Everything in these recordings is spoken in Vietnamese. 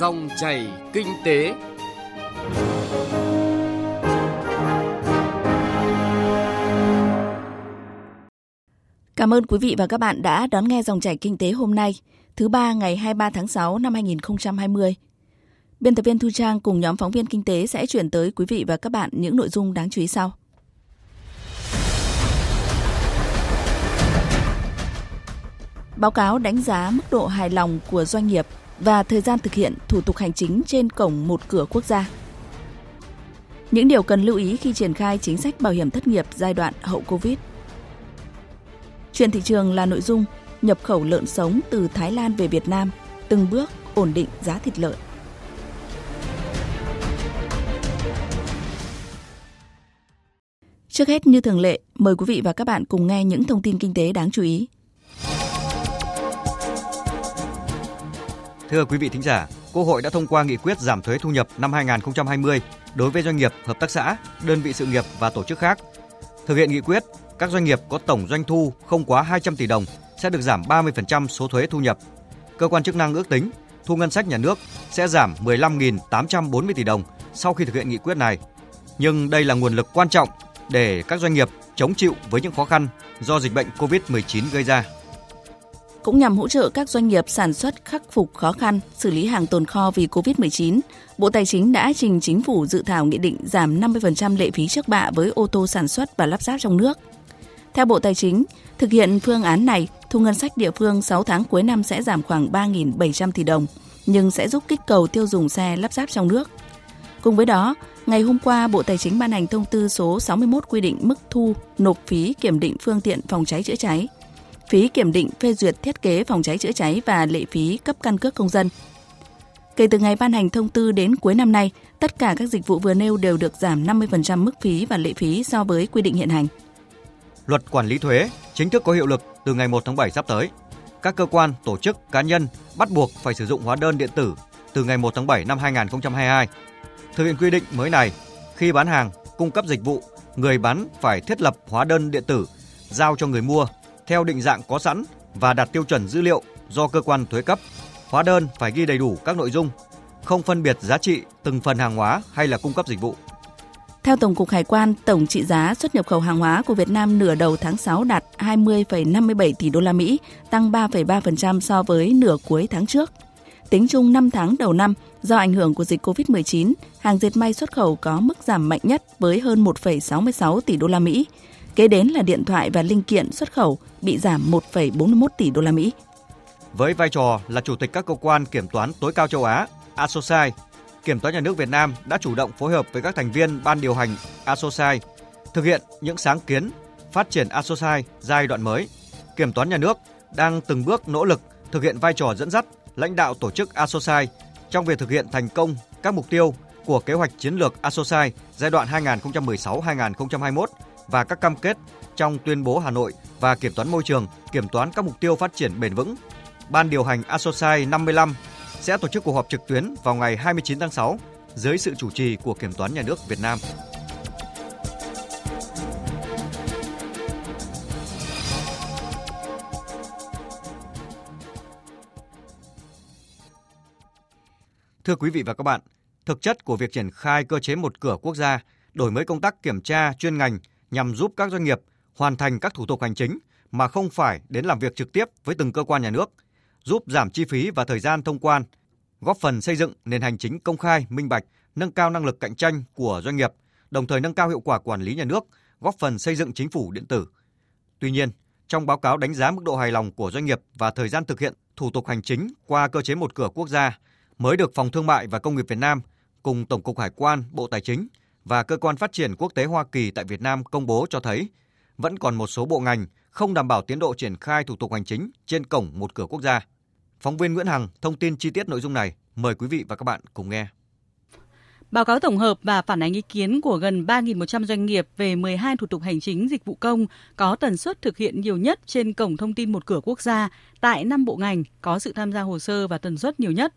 Dòng chảy kinh tế. Cảm ơn quý vị và các bạn đã đón nghe dòng chảy kinh tế hôm nay, thứ ba ngày 23 tháng 6 năm 2020. Biên tập viên Thu Trang cùng nhóm phóng viên kinh tế sẽ chuyển tới quý vị và các bạn những nội dung đáng chú ý sau. Báo cáo đánh giá mức độ hài lòng của doanh nghiệp và thời gian thực hiện thủ tục hành chính trên cổng một cửa quốc gia. Những điều cần lưu ý khi triển khai chính sách bảo hiểm thất nghiệp giai đoạn hậu Covid. Chuyển thị trường là nội dung nhập khẩu lợn sống từ Thái Lan về Việt Nam, từng bước ổn định giá thịt lợn. Trước hết như thường lệ, mời quý vị và các bạn cùng nghe những thông tin kinh tế đáng chú ý. Thưa quý vị thính giả, Quốc hội đã thông qua nghị quyết giảm thuế thu nhập năm 2020 đối với doanh nghiệp, hợp tác xã, đơn vị sự nghiệp và tổ chức khác. Thực hiện nghị quyết, các doanh nghiệp có tổng doanh thu không quá 200 tỷ đồng sẽ được giảm 30% số thuế thu nhập. Cơ quan chức năng ước tính thu ngân sách nhà nước sẽ giảm 15.840 tỷ đồng sau khi thực hiện nghị quyết này. Nhưng đây là nguồn lực quan trọng để các doanh nghiệp chống chịu với những khó khăn do dịch bệnh COVID-19 gây ra cũng nhằm hỗ trợ các doanh nghiệp sản xuất khắc phục khó khăn, xử lý hàng tồn kho vì COVID-19, Bộ Tài chính đã trình chính phủ dự thảo nghị định giảm 50% lệ phí trước bạ với ô tô sản xuất và lắp ráp trong nước. Theo Bộ Tài chính, thực hiện phương án này, thu ngân sách địa phương 6 tháng cuối năm sẽ giảm khoảng 3.700 tỷ đồng, nhưng sẽ giúp kích cầu tiêu dùng xe lắp ráp trong nước. Cùng với đó, ngày hôm qua Bộ Tài chính ban hành thông tư số 61 quy định mức thu nộp phí kiểm định phương tiện phòng cháy chữa cháy phí kiểm định phê duyệt thiết kế phòng cháy chữa cháy và lệ phí cấp căn cước công dân. Kể từ ngày ban hành thông tư đến cuối năm nay, tất cả các dịch vụ vừa nêu đều được giảm 50% mức phí và lệ phí so với quy định hiện hành. Luật quản lý thuế chính thức có hiệu lực từ ngày 1 tháng 7 sắp tới. Các cơ quan, tổ chức, cá nhân bắt buộc phải sử dụng hóa đơn điện tử từ ngày 1 tháng 7 năm 2022. Thực hiện quy định mới này, khi bán hàng, cung cấp dịch vụ, người bán phải thiết lập hóa đơn điện tử giao cho người mua theo định dạng có sẵn và đạt tiêu chuẩn dữ liệu do cơ quan thuế cấp. Hóa đơn phải ghi đầy đủ các nội dung, không phân biệt giá trị từng phần hàng hóa hay là cung cấp dịch vụ. Theo Tổng cục Hải quan, tổng trị giá xuất nhập khẩu hàng hóa của Việt Nam nửa đầu tháng 6 đạt 20,57 tỷ đô la Mỹ, tăng 3,3% so với nửa cuối tháng trước. Tính chung 5 tháng đầu năm, do ảnh hưởng của dịch Covid-19, hàng dệt may xuất khẩu có mức giảm mạnh nhất với hơn 1,66 tỷ đô la Mỹ, Kế đến là điện thoại và linh kiện xuất khẩu bị giảm 1,41 tỷ đô la Mỹ. Với vai trò là chủ tịch các cơ quan kiểm toán tối cao châu Á, ASOSAI, Kiểm toán nhà nước Việt Nam đã chủ động phối hợp với các thành viên ban điều hành ASOSAI thực hiện những sáng kiến phát triển ASOSAI giai đoạn mới. Kiểm toán nhà nước đang từng bước nỗ lực thực hiện vai trò dẫn dắt lãnh đạo tổ chức ASOSAI trong việc thực hiện thành công các mục tiêu của kế hoạch chiến lược ASOSAI giai đoạn 2016-2021 và các cam kết trong tuyên bố Hà Nội và kiểm toán môi trường, kiểm toán các mục tiêu phát triển bền vững. Ban điều hành ASOSAI 55 sẽ tổ chức cuộc họp trực tuyến vào ngày 29 tháng 6 dưới sự chủ trì của Kiểm toán Nhà nước Việt Nam. Thưa quý vị và các bạn, thực chất của việc triển khai cơ chế một cửa quốc gia, đổi mới công tác kiểm tra chuyên ngành nhằm giúp các doanh nghiệp hoàn thành các thủ tục hành chính mà không phải đến làm việc trực tiếp với từng cơ quan nhà nước, giúp giảm chi phí và thời gian thông quan, góp phần xây dựng nền hành chính công khai, minh bạch, nâng cao năng lực cạnh tranh của doanh nghiệp, đồng thời nâng cao hiệu quả quản lý nhà nước, góp phần xây dựng chính phủ điện tử. Tuy nhiên, trong báo cáo đánh giá mức độ hài lòng của doanh nghiệp và thời gian thực hiện thủ tục hành chính qua cơ chế một cửa quốc gia mới được Phòng Thương mại và Công nghiệp Việt Nam cùng Tổng cục Hải quan, Bộ Tài chính và Cơ quan Phát triển Quốc tế Hoa Kỳ tại Việt Nam công bố cho thấy vẫn còn một số bộ ngành không đảm bảo tiến độ triển khai thủ tục hành chính trên cổng một cửa quốc gia. Phóng viên Nguyễn Hằng thông tin chi tiết nội dung này. Mời quý vị và các bạn cùng nghe. Báo cáo tổng hợp và phản ánh ý kiến của gần 3.100 doanh nghiệp về 12 thủ tục hành chính dịch vụ công có tần suất thực hiện nhiều nhất trên cổng thông tin một cửa quốc gia tại 5 bộ ngành có sự tham gia hồ sơ và tần suất nhiều nhất.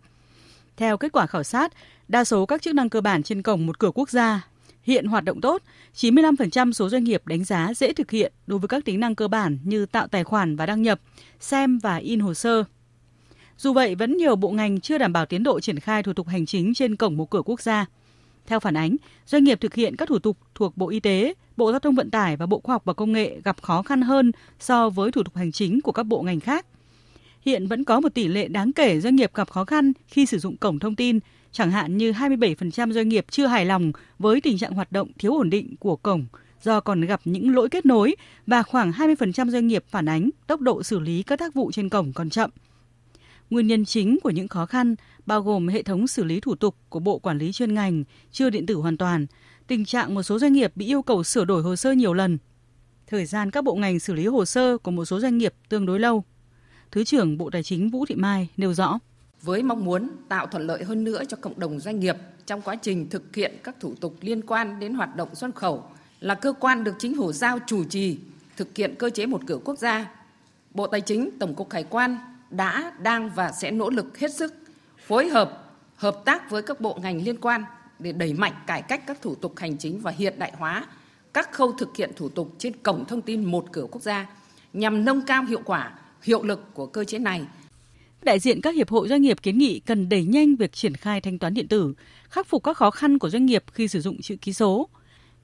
Theo kết quả khảo sát, đa số các chức năng cơ bản trên cổng một cửa quốc gia hiện hoạt động tốt, 95% số doanh nghiệp đánh giá dễ thực hiện đối với các tính năng cơ bản như tạo tài khoản và đăng nhập, xem và in hồ sơ. Dù vậy, vẫn nhiều bộ ngành chưa đảm bảo tiến độ triển khai thủ tục hành chính trên cổng một cửa quốc gia. Theo phản ánh, doanh nghiệp thực hiện các thủ tục thuộc Bộ Y tế, Bộ Giao thông Vận tải và Bộ Khoa học và Công nghệ gặp khó khăn hơn so với thủ tục hành chính của các bộ ngành khác. Hiện vẫn có một tỷ lệ đáng kể doanh nghiệp gặp khó khăn khi sử dụng cổng thông tin, chẳng hạn như 27% doanh nghiệp chưa hài lòng với tình trạng hoạt động thiếu ổn định của cổng do còn gặp những lỗi kết nối và khoảng 20% doanh nghiệp phản ánh tốc độ xử lý các tác vụ trên cổng còn chậm. Nguyên nhân chính của những khó khăn bao gồm hệ thống xử lý thủ tục của Bộ Quản lý chuyên ngành chưa điện tử hoàn toàn, tình trạng một số doanh nghiệp bị yêu cầu sửa đổi hồ sơ nhiều lần, thời gian các bộ ngành xử lý hồ sơ của một số doanh nghiệp tương đối lâu. Thứ trưởng Bộ Tài chính Vũ Thị Mai nêu rõ. Với mong muốn tạo thuận lợi hơn nữa cho cộng đồng doanh nghiệp trong quá trình thực hiện các thủ tục liên quan đến hoạt động xuất khẩu là cơ quan được chính phủ giao chủ trì thực hiện cơ chế một cửa quốc gia. Bộ Tài chính, Tổng cục Hải quan đã, đang và sẽ nỗ lực hết sức phối hợp, hợp tác với các bộ ngành liên quan để đẩy mạnh cải cách các thủ tục hành chính và hiện đại hóa các khâu thực hiện thủ tục trên cổng thông tin một cửa quốc gia nhằm nâng cao hiệu quả, hiệu lực của cơ chế này. Đại diện các hiệp hội doanh nghiệp kiến nghị cần đẩy nhanh việc triển khai thanh toán điện tử, khắc phục các khó khăn của doanh nghiệp khi sử dụng chữ ký số.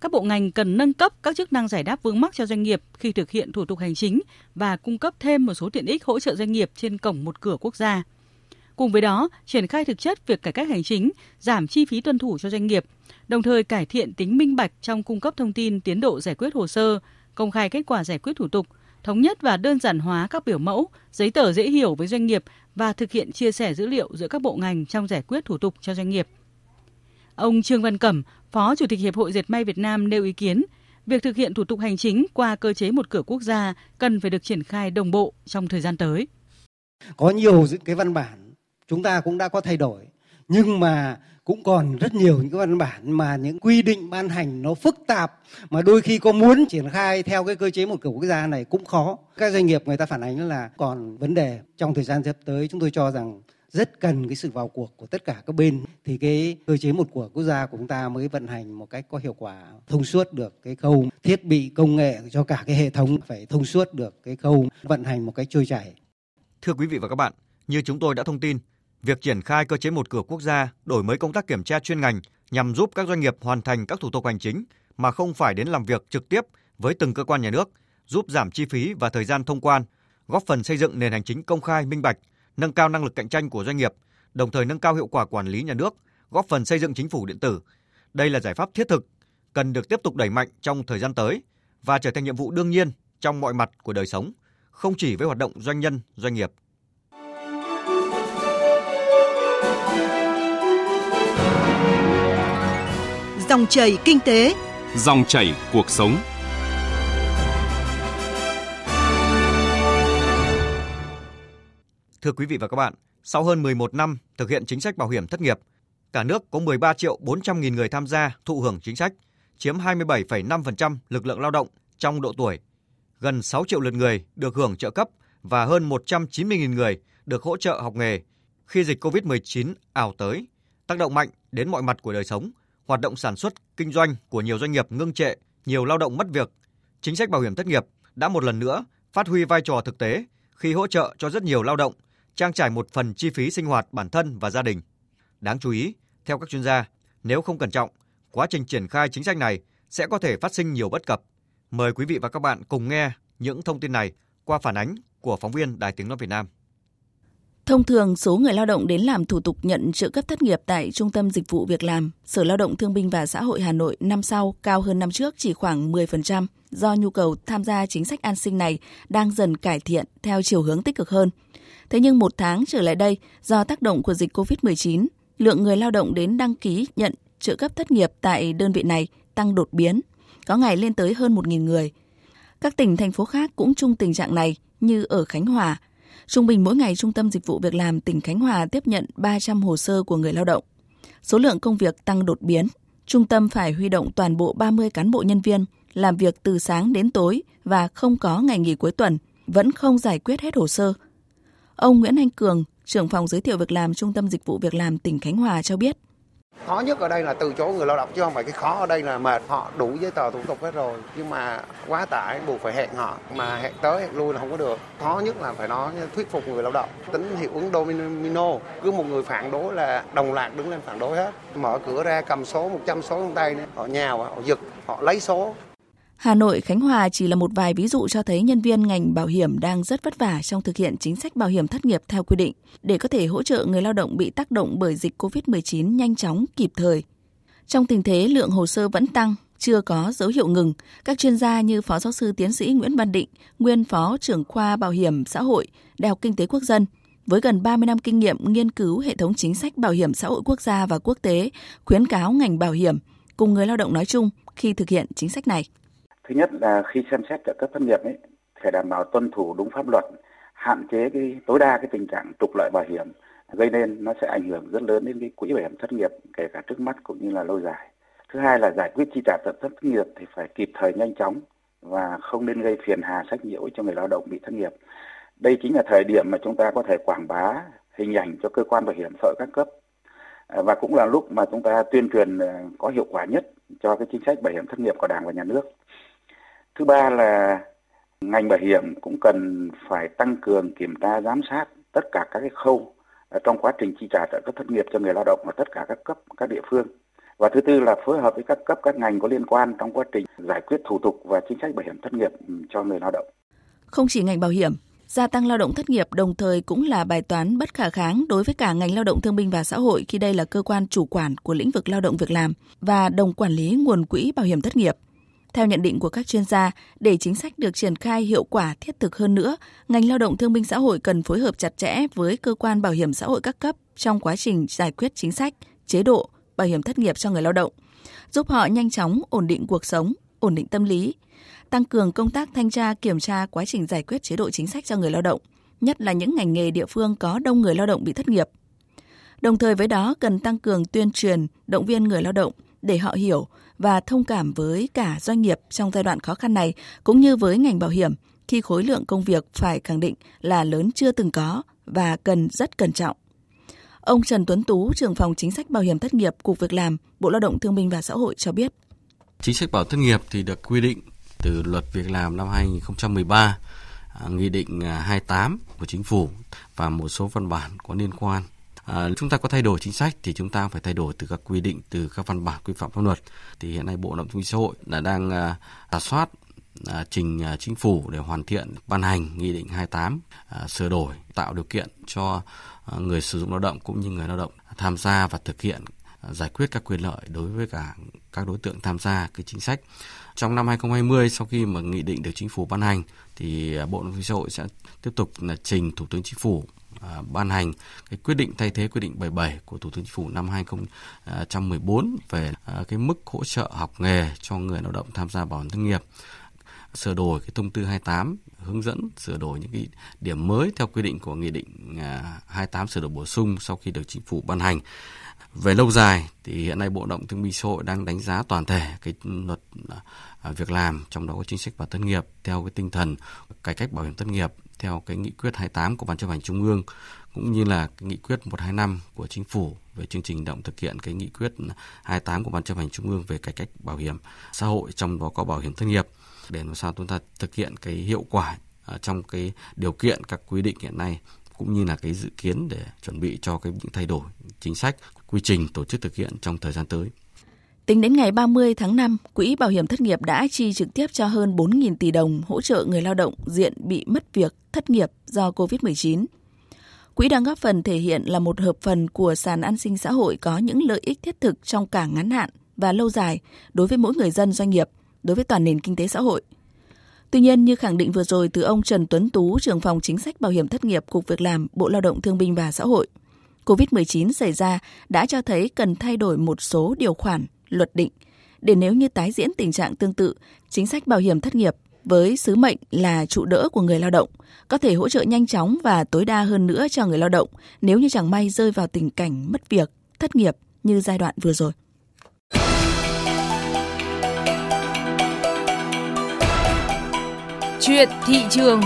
Các bộ ngành cần nâng cấp các chức năng giải đáp vướng mắc cho doanh nghiệp khi thực hiện thủ tục hành chính và cung cấp thêm một số tiện ích hỗ trợ doanh nghiệp trên cổng một cửa quốc gia. Cùng với đó, triển khai thực chất việc cải cách hành chính, giảm chi phí tuân thủ cho doanh nghiệp, đồng thời cải thiện tính minh bạch trong cung cấp thông tin tiến độ giải quyết hồ sơ, công khai kết quả giải quyết thủ tục, thống nhất và đơn giản hóa các biểu mẫu, giấy tờ dễ hiểu với doanh nghiệp và thực hiện chia sẻ dữ liệu giữa các bộ ngành trong giải quyết thủ tục cho doanh nghiệp. Ông Trương Văn Cẩm, Phó Chủ tịch Hiệp hội Dệt may Việt Nam nêu ý kiến, việc thực hiện thủ tục hành chính qua cơ chế một cửa quốc gia cần phải được triển khai đồng bộ trong thời gian tới. Có nhiều cái văn bản chúng ta cũng đã có thay đổi nhưng mà cũng còn rất nhiều những cái văn bản mà những quy định ban hành nó phức tạp mà đôi khi có muốn triển khai theo cái cơ chế một cửa quốc gia này cũng khó. Các doanh nghiệp người ta phản ánh là còn vấn đề trong thời gian sắp tới chúng tôi cho rằng rất cần cái sự vào cuộc của tất cả các bên thì cái cơ chế một cửa quốc gia của chúng ta mới vận hành một cách có hiệu quả thông suốt được cái khâu thiết bị công nghệ cho cả cái hệ thống phải thông suốt được cái khâu vận hành một cách trôi chảy. Thưa quý vị và các bạn, như chúng tôi đã thông tin, việc triển khai cơ chế một cửa quốc gia đổi mới công tác kiểm tra chuyên ngành nhằm giúp các doanh nghiệp hoàn thành các thủ tục hành chính mà không phải đến làm việc trực tiếp với từng cơ quan nhà nước, giúp giảm chi phí và thời gian thông quan, góp phần xây dựng nền hành chính công khai minh bạch, nâng cao năng lực cạnh tranh của doanh nghiệp, đồng thời nâng cao hiệu quả quản lý nhà nước, góp phần xây dựng chính phủ điện tử. Đây là giải pháp thiết thực, cần được tiếp tục đẩy mạnh trong thời gian tới và trở thành nhiệm vụ đương nhiên trong mọi mặt của đời sống, không chỉ với hoạt động doanh nhân, doanh nghiệp. Dòng chảy kinh tế, dòng chảy cuộc sống. Thưa quý vị và các bạn, sau hơn 11 năm thực hiện chính sách bảo hiểm thất nghiệp, cả nước có 13 triệu 400 nghìn người tham gia thụ hưởng chính sách, chiếm 27,5% lực lượng lao động trong độ tuổi. Gần 6 triệu lượt người được hưởng trợ cấp và hơn 190 nghìn người được hỗ trợ học nghề khi dịch COVID-19 ảo tới, tác động mạnh đến mọi mặt của đời sống, hoạt động sản xuất, kinh doanh của nhiều doanh nghiệp ngưng trệ, nhiều lao động mất việc. Chính sách bảo hiểm thất nghiệp đã một lần nữa phát huy vai trò thực tế khi hỗ trợ cho rất nhiều lao động trang trải một phần chi phí sinh hoạt bản thân và gia đình. Đáng chú ý, theo các chuyên gia, nếu không cẩn trọng, quá trình triển khai chính sách này sẽ có thể phát sinh nhiều bất cập. Mời quý vị và các bạn cùng nghe những thông tin này qua phản ánh của phóng viên Đài Tiếng Nói Việt Nam. Thông thường, số người lao động đến làm thủ tục nhận trợ cấp thất nghiệp tại Trung tâm Dịch vụ Việc làm, Sở Lao động Thương binh và Xã hội Hà Nội năm sau cao hơn năm trước chỉ khoảng 10% do nhu cầu tham gia chính sách an sinh này đang dần cải thiện theo chiều hướng tích cực hơn. Thế nhưng một tháng trở lại đây, do tác động của dịch COVID-19, lượng người lao động đến đăng ký nhận trợ cấp thất nghiệp tại đơn vị này tăng đột biến, có ngày lên tới hơn 1.000 người. Các tỉnh, thành phố khác cũng chung tình trạng này như ở Khánh Hòa. Trung bình mỗi ngày Trung tâm Dịch vụ Việc làm tỉnh Khánh Hòa tiếp nhận 300 hồ sơ của người lao động. Số lượng công việc tăng đột biến. Trung tâm phải huy động toàn bộ 30 cán bộ nhân viên làm việc từ sáng đến tối và không có ngày nghỉ cuối tuần, vẫn không giải quyết hết hồ sơ – Ông Nguyễn Anh Cường, trưởng phòng giới thiệu việc làm Trung tâm Dịch vụ Việc làm tỉnh Khánh Hòa cho biết khó nhất ở đây là từ chối người lao động chứ không phải cái khó ở đây là mệt. Họ đủ giấy tờ thủ tục hết rồi, nhưng mà quá tải, buộc phải hẹn họ. Mà hẹn tới, hẹn lui là không có được. Khó nhất là phải nói, thuyết phục người lao động. Tính hiệu ứng domino, cứ một người phản đối là đồng loạt đứng lên phản đối hết. Mở cửa ra, cầm số 100 số trong tay họ nhào họ giật, họ lấy số. Hà Nội, Khánh Hòa chỉ là một vài ví dụ cho thấy nhân viên ngành bảo hiểm đang rất vất vả trong thực hiện chính sách bảo hiểm thất nghiệp theo quy định để có thể hỗ trợ người lao động bị tác động bởi dịch COVID-19 nhanh chóng, kịp thời. Trong tình thế lượng hồ sơ vẫn tăng, chưa có dấu hiệu ngừng, các chuyên gia như Phó Giáo sư Tiến sĩ Nguyễn Văn Định, nguyên Phó trưởng khoa Bảo hiểm xã hội, Đại học Kinh tế Quốc dân, với gần 30 năm kinh nghiệm nghiên cứu hệ thống chính sách bảo hiểm xã hội quốc gia và quốc tế, khuyến cáo ngành bảo hiểm cùng người lao động nói chung khi thực hiện chính sách này. Thứ nhất là khi xem xét trợ cấp thất nghiệp ấy phải đảm bảo tuân thủ đúng pháp luật, hạn chế cái tối đa cái tình trạng trục lợi bảo hiểm gây nên nó sẽ ảnh hưởng rất lớn đến cái quỹ bảo hiểm thất nghiệp kể cả trước mắt cũng như là lâu dài. Thứ hai là giải quyết chi trả trợ cấp thất nghiệp thì phải kịp thời nhanh chóng và không nên gây phiền hà sách nhiễu cho người lao động bị thất nghiệp. Đây chính là thời điểm mà chúng ta có thể quảng bá hình ảnh cho cơ quan bảo hiểm xã hội các cấp à, và cũng là lúc mà chúng ta tuyên truyền à, có hiệu quả nhất cho cái chính sách bảo hiểm thất nghiệp của Đảng và Nhà nước. Thứ ba là ngành bảo hiểm cũng cần phải tăng cường kiểm tra giám sát tất cả các cái khâu trong quá trình chi trả trợ cấp thất nghiệp cho người lao động ở tất cả các cấp các địa phương. Và thứ tư là phối hợp với các cấp các ngành có liên quan trong quá trình giải quyết thủ tục và chính sách bảo hiểm thất nghiệp ừ, cho người lao động. Không chỉ ngành bảo hiểm, gia tăng lao động thất nghiệp đồng thời cũng là bài toán bất khả kháng đối với cả ngành lao động thương binh và xã hội khi đây là cơ quan chủ quản của lĩnh vực lao động việc làm và đồng quản lý nguồn quỹ bảo hiểm thất nghiệp. Theo nhận định của các chuyên gia, để chính sách được triển khai hiệu quả thiết thực hơn nữa, ngành lao động thương binh xã hội cần phối hợp chặt chẽ với cơ quan bảo hiểm xã hội các cấp trong quá trình giải quyết chính sách, chế độ, bảo hiểm thất nghiệp cho người lao động, giúp họ nhanh chóng ổn định cuộc sống, ổn định tâm lý, tăng cường công tác thanh tra kiểm tra quá trình giải quyết chế độ chính sách cho người lao động, nhất là những ngành nghề địa phương có đông người lao động bị thất nghiệp. Đồng thời với đó cần tăng cường tuyên truyền, động viên người lao động để họ hiểu và thông cảm với cả doanh nghiệp trong giai đoạn khó khăn này cũng như với ngành bảo hiểm khi khối lượng công việc phải khẳng định là lớn chưa từng có và cần rất cẩn trọng. Ông Trần Tuấn Tú, trưởng phòng chính sách bảo hiểm thất nghiệp Cục Việc làm, Bộ Lao động Thương binh và Xã hội cho biết. Chính sách bảo thất nghiệp thì được quy định từ luật việc làm năm 2013, à, Nghị định à, 28 của Chính phủ và một số văn bản có liên quan À, chúng ta có thay đổi chính sách thì chúng ta phải thay đổi từ các quy định từ các văn bản quy phạm pháp luật thì hiện nay bộ lao động thương xã hội là đang à, soát à, trình à, chính phủ để hoàn thiện ban hành nghị định 28 à, sửa đổi tạo điều kiện cho à, người sử dụng lao động cũng như người lao động tham gia và thực hiện à, giải quyết các quyền lợi đối với cả các đối tượng tham gia cái chính sách. Trong năm 2020 sau khi mà nghị định được chính phủ ban hành thì à, Bộ Lao động Xã hội sẽ tiếp tục là trình Thủ tướng Chính phủ à, ban hành cái quyết định thay thế quyết định 77 của Thủ tướng Chính phủ năm 2014 à, về à, cái mức hỗ trợ học nghề cho người lao động tham gia bảo hiểm thất nghiệp sửa đổi cái thông tư 28 hướng dẫn sửa đổi những cái điểm mới theo quy định của nghị định à, 28 sửa đổi bổ sung sau khi được chính phủ ban hành. Về lâu dài thì hiện nay Bộ Động Thương binh Xã hội đang đánh giá toàn thể cái luật à, việc làm trong đó có chính sách bảo thất nghiệp theo cái tinh thần cải cách bảo hiểm thất nghiệp theo cái nghị quyết 28 của Ban chấp hành Trung ương cũng như là cái nghị quyết 125 của chính phủ về chương trình động thực hiện cái nghị quyết 28 của Ban chấp hành Trung ương về cải cách bảo hiểm xã hội trong đó có bảo hiểm thất nghiệp để làm sao chúng ta thực hiện cái hiệu quả trong cái điều kiện các quy định hiện nay cũng như là cái dự kiến để chuẩn bị cho cái những thay đổi chính sách, quy trình tổ chức thực hiện trong thời gian tới. Tính đến ngày 30 tháng 5, Quỹ Bảo hiểm thất nghiệp đã chi trực tiếp cho hơn 4.000 tỷ đồng hỗ trợ người lao động diện bị mất việc, thất nghiệp do COVID-19. Quỹ đang góp phần thể hiện là một hợp phần của sàn an sinh xã hội có những lợi ích thiết thực trong cả ngắn hạn và lâu dài đối với mỗi người dân doanh nghiệp, đối với toàn nền kinh tế xã hội. Tuy nhiên, như khẳng định vừa rồi từ ông Trần Tuấn Tú, trưởng phòng chính sách bảo hiểm thất nghiệp Cục Việc làm, Bộ Lao động Thương binh và Xã hội, COVID-19 xảy ra đã cho thấy cần thay đổi một số điều khoản luật định để nếu như tái diễn tình trạng tương tự, chính sách bảo hiểm thất nghiệp với sứ mệnh là trụ đỡ của người lao động có thể hỗ trợ nhanh chóng và tối đa hơn nữa cho người lao động nếu như chẳng may rơi vào tình cảnh mất việc, thất nghiệp như giai đoạn vừa rồi. Chuyện thị trường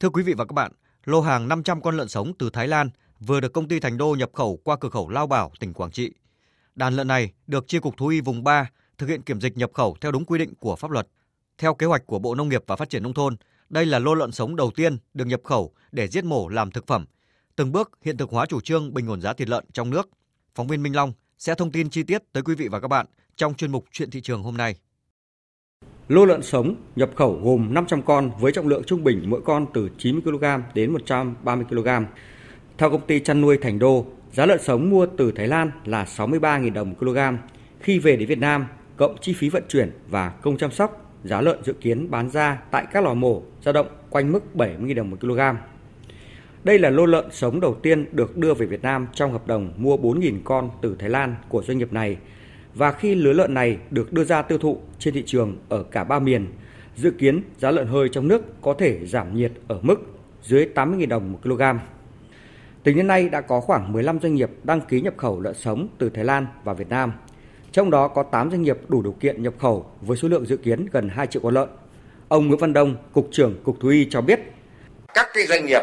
Thưa quý vị và các bạn, lô hàng 500 con lợn sống từ Thái Lan vừa được công ty Thành Đô nhập khẩu qua cửa khẩu Lao Bảo, tỉnh Quảng Trị. Đàn lợn này được Chi cục Thú y vùng 3 thực hiện kiểm dịch nhập khẩu theo đúng quy định của pháp luật. Theo kế hoạch của Bộ Nông nghiệp và Phát triển Nông thôn, đây là lô lợn sống đầu tiên được nhập khẩu để giết mổ làm thực phẩm, từng bước hiện thực hóa chủ trương bình ổn giá thịt lợn trong nước. Phóng viên Minh Long sẽ thông tin chi tiết tới quý vị và các bạn trong chuyên mục Chuyện thị trường hôm nay. Lô lợn sống nhập khẩu gồm 500 con với trọng lượng trung bình mỗi con từ 90 kg đến 130 kg. Theo công ty chăn nuôi Thành Đô, giá lợn sống mua từ Thái Lan là 63.000 đồng/kg. Khi về đến Việt Nam, cộng chi phí vận chuyển và công chăm sóc, giá lợn dự kiến bán ra tại các lò mổ dao động quanh mức 70.000 đồng một kg. Đây là lô lợn sống đầu tiên được đưa về Việt Nam trong hợp đồng mua 4.000 con từ Thái Lan của doanh nghiệp này. Và khi lứa lợn này được đưa ra tiêu thụ trên thị trường ở cả ba miền, dự kiến giá lợn hơi trong nước có thể giảm nhiệt ở mức dưới 80.000 đồng một kg. Tính đến nay đã có khoảng 15 doanh nghiệp đăng ký nhập khẩu lợn sống từ Thái Lan vào Việt Nam. Trong đó có 8 doanh nghiệp đủ điều kiện nhập khẩu với số lượng dự kiến gần 2 triệu con lợn. Ông Nguyễn Văn Đông, Cục trưởng Cục Thú y cho biết. Các cái doanh nghiệp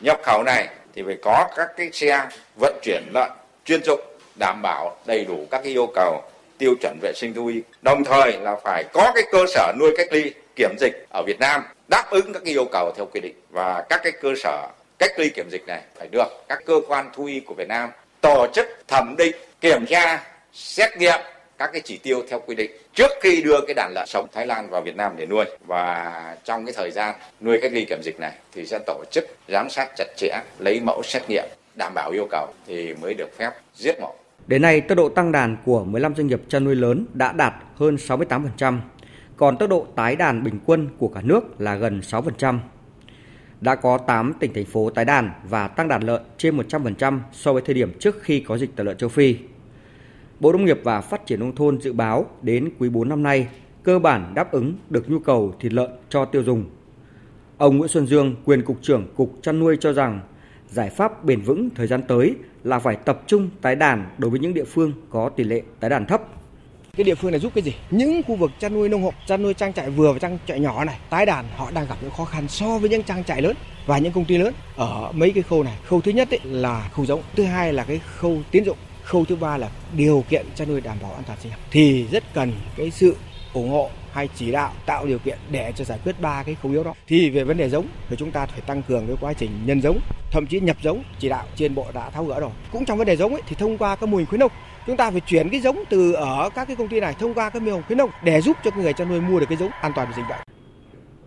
nhập khẩu này thì phải có các cái xe vận chuyển lợn chuyên dụng đảm bảo đầy đủ các cái yêu cầu tiêu chuẩn vệ sinh thú y. Đồng thời là phải có cái cơ sở nuôi cách ly kiểm dịch ở Việt Nam đáp ứng các cái yêu cầu theo quy định và các cái cơ sở cách ly kiểm dịch này phải được các cơ quan thú y của Việt Nam tổ chức thẩm định, kiểm tra, xét nghiệm các cái chỉ tiêu theo quy định trước khi đưa cái đàn lợn sống Thái Lan vào Việt Nam để nuôi và trong cái thời gian nuôi cách ly kiểm dịch này thì sẽ tổ chức giám sát chặt chẽ lấy mẫu xét nghiệm đảm bảo yêu cầu thì mới được phép giết mổ. Đến nay, tốc độ tăng đàn của 15 doanh nghiệp chăn nuôi lớn đã đạt hơn 68%, còn tốc độ tái đàn bình quân của cả nước là gần 6%. Đã có 8 tỉnh thành phố tái đàn và tăng đàn lợn trên 100% so với thời điểm trước khi có dịch tả lợn châu Phi. Bộ Nông nghiệp và Phát triển Nông thôn dự báo đến quý 4 năm nay, cơ bản đáp ứng được nhu cầu thịt lợn cho tiêu dùng. Ông Nguyễn Xuân Dương, quyền Cục trưởng Cục Chăn nuôi cho rằng, giải pháp bền vững thời gian tới là phải tập trung tái đàn đối với những địa phương có tỷ lệ tái đàn thấp. Cái địa phương này giúp cái gì? Những khu vực chăn nuôi nông hộ, chăn nuôi trang trại vừa và trang trại nhỏ này, tái đàn họ đang gặp những khó khăn so với những trang trại lớn và những công ty lớn ở mấy cái khâu này. Khâu thứ nhất ấy là khâu giống, thứ hai là cái khâu tiến dụng khâu thứ ba là điều kiện chăn nuôi đảm bảo an toàn sinh học thì rất cần cái sự ủng hộ hay chỉ đạo tạo điều kiện để cho giải quyết ba cái khâu yếu đó thì về vấn đề giống thì chúng ta phải tăng cường cái quá trình nhân giống thậm chí nhập giống chỉ đạo trên bộ đã tháo gỡ rồi cũng trong vấn đề giống ấy thì thông qua các mô hình khuyến nông chúng ta phải chuyển cái giống từ ở các cái công ty này thông qua các mô hình khuyến nông để giúp cho người chăn nuôi mua được cái giống an toàn về dịch bệnh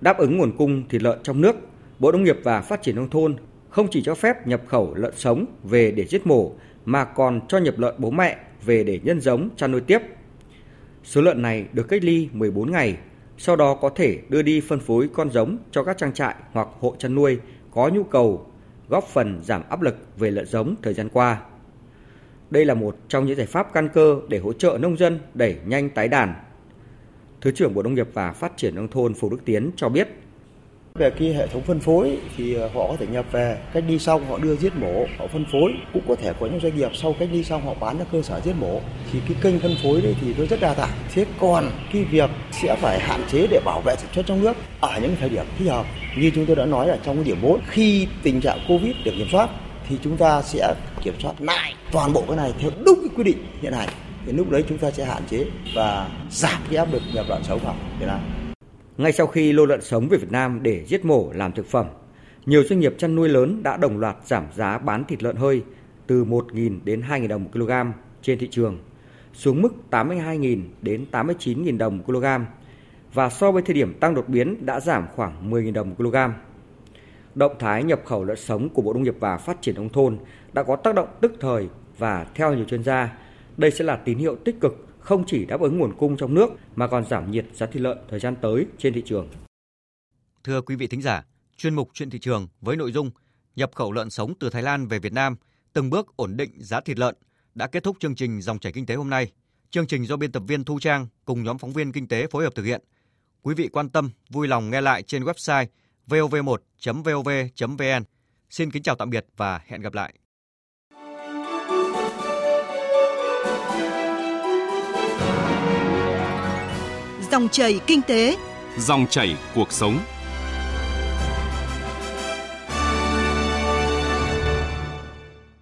đáp ứng nguồn cung thịt lợn trong nước Bộ Nông nghiệp và Phát triển nông thôn không chỉ cho phép nhập khẩu lợn sống về để giết mổ mà còn cho nhập lợn bố mẹ về để nhân giống chăn nuôi tiếp. Số lợn này được cách ly 14 ngày, sau đó có thể đưa đi phân phối con giống cho các trang trại hoặc hộ chăn nuôi có nhu cầu, góp phần giảm áp lực về lợn giống thời gian qua. Đây là một trong những giải pháp căn cơ để hỗ trợ nông dân đẩy nhanh tái đàn. Thứ trưởng Bộ Nông nghiệp và Phát triển nông thôn Phù Đức Tiến cho biết. Về cái hệ thống phân phối thì ờ, họ có thể nhập về, cách đi xong họ đưa giết mổ, họ phân phối, cũng có thể có những doanh nghiệp sau cách đi xong họ bán ra cơ sở giết mổ. Thì cái kênh phân phối đấy thì nó rất đa dạng. Thế còn cái việc sẽ phải hạn chế để bảo vệ sản xuất trong nước ở những thời điểm thích hợp, như chúng tôi đã nói là trong cái điểm 4 khi tình trạng covid được kiểm soát thì chúng ta sẽ kiểm soát lại toàn bộ cái này theo đúng cái quy định hiện hành. Thì lúc đấy chúng ta sẽ hạn chế và giảm cái áp lực nhập lợn sống vào Việt Nam. Ngay sau khi lô lợn sống về Việt Nam để giết mổ làm thực phẩm, nhiều doanh nghiệp chăn nuôi lớn đã đồng loạt giảm giá bán thịt lợn hơi từ 1.000 đến 2.000 đồng một kg trên thị trường, xuống mức 82.000 đến 89.000 đồng một kg. Và so với thời điểm tăng đột biến đã giảm khoảng 10.000 đồng một kg. Động thái nhập khẩu lợn sống của Bộ Nông nghiệp và Phát triển nông thôn đã có tác động tức thời và theo nhiều chuyên gia, đây sẽ là tín hiệu tích cực không chỉ đáp ứng nguồn cung trong nước mà còn giảm nhiệt giá thịt lợn thời gian tới trên thị trường. Thưa quý vị thính giả, chuyên mục chuyện thị trường với nội dung nhập khẩu lợn sống từ Thái Lan về Việt Nam, từng bước ổn định giá thịt lợn đã kết thúc chương trình dòng chảy kinh tế hôm nay. Chương trình do biên tập viên Thu Trang cùng nhóm phóng viên kinh tế phối hợp thực hiện. Quý vị quan tâm, vui lòng nghe lại trên website vov1.vov.vn. Xin kính chào tạm biệt và hẹn gặp lại. Dòng chảy kinh tế, dòng chảy cuộc sống.